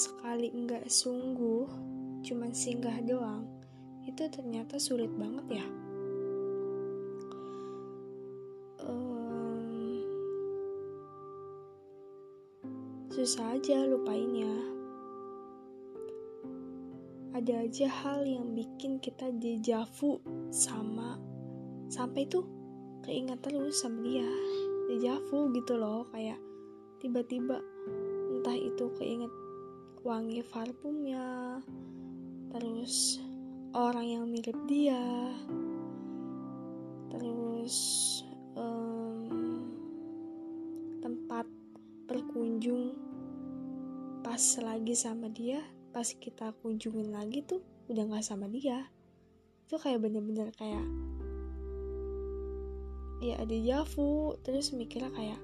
sekali enggak sungguh cuman singgah doang itu ternyata sulit banget ya. Um, susah aja lupainnya. Ada aja hal yang bikin kita dejavu sama sampai tuh keinget terus sama dia. Dejavu gitu loh kayak tiba-tiba entah itu keinget wangi parfumnya. Terus orang yang mirip dia. Terus um, tempat berkunjung. Pas lagi sama dia pas kita kunjungin lagi tuh udah nggak sama dia. Itu kayak bener-bener kayak ya ada javu. Terus mikirnya kayak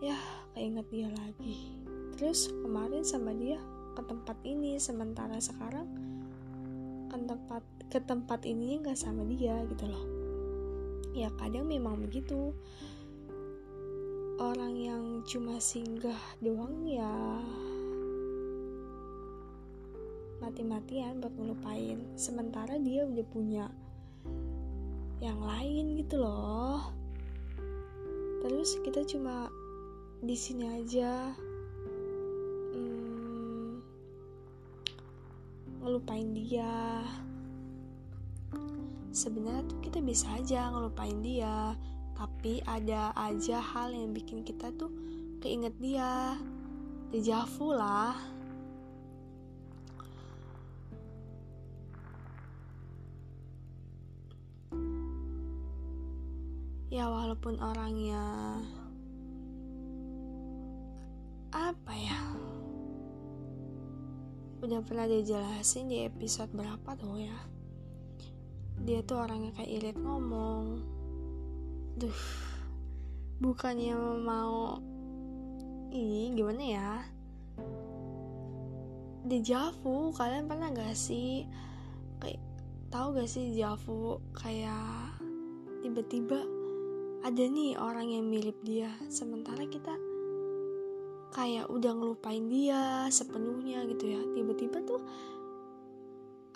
ya keinget dia lagi terus kemarin sama dia ke tempat ini sementara sekarang ke tempat ke tempat ini nggak sama dia gitu loh. Ya kadang memang begitu. Orang yang cuma singgah doang ya mati-matian buat ngelupain. Sementara dia udah punya yang lain gitu loh. Terus kita cuma di sini aja ngelupain dia. Sebenarnya tuh kita bisa aja ngelupain dia tapi ada aja hal yang bikin kita tuh keinget dia. Dejavu lah. Ya walaupun orangnya ya udah pernah dijelasin di episode berapa tuh ya? Dia tuh orangnya kayak irit ngomong. Duh bukannya mau ini gimana ya? Dejavu kalian pernah gak sih? Kayak tahu gak sih dejavu? Kayak tiba-tiba ada nih orang yang mirip dia. Sementara kita kayak udah ngelupain dia sepenuhnya gitu ya. Tiba-tiba tuh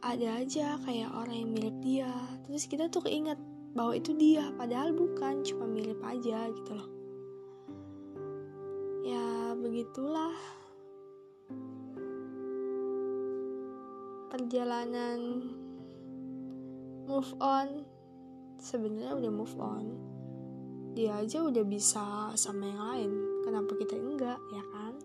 ada aja kayak orang yang mirip dia. Terus kita tuh keinget bahwa itu dia padahal bukan cuma mirip aja gitu loh. Ya begitulah perjalanan move on. Sebenarnya udah move on dia aja udah bisa sama yang lain. Kenapa kita enggak ya kan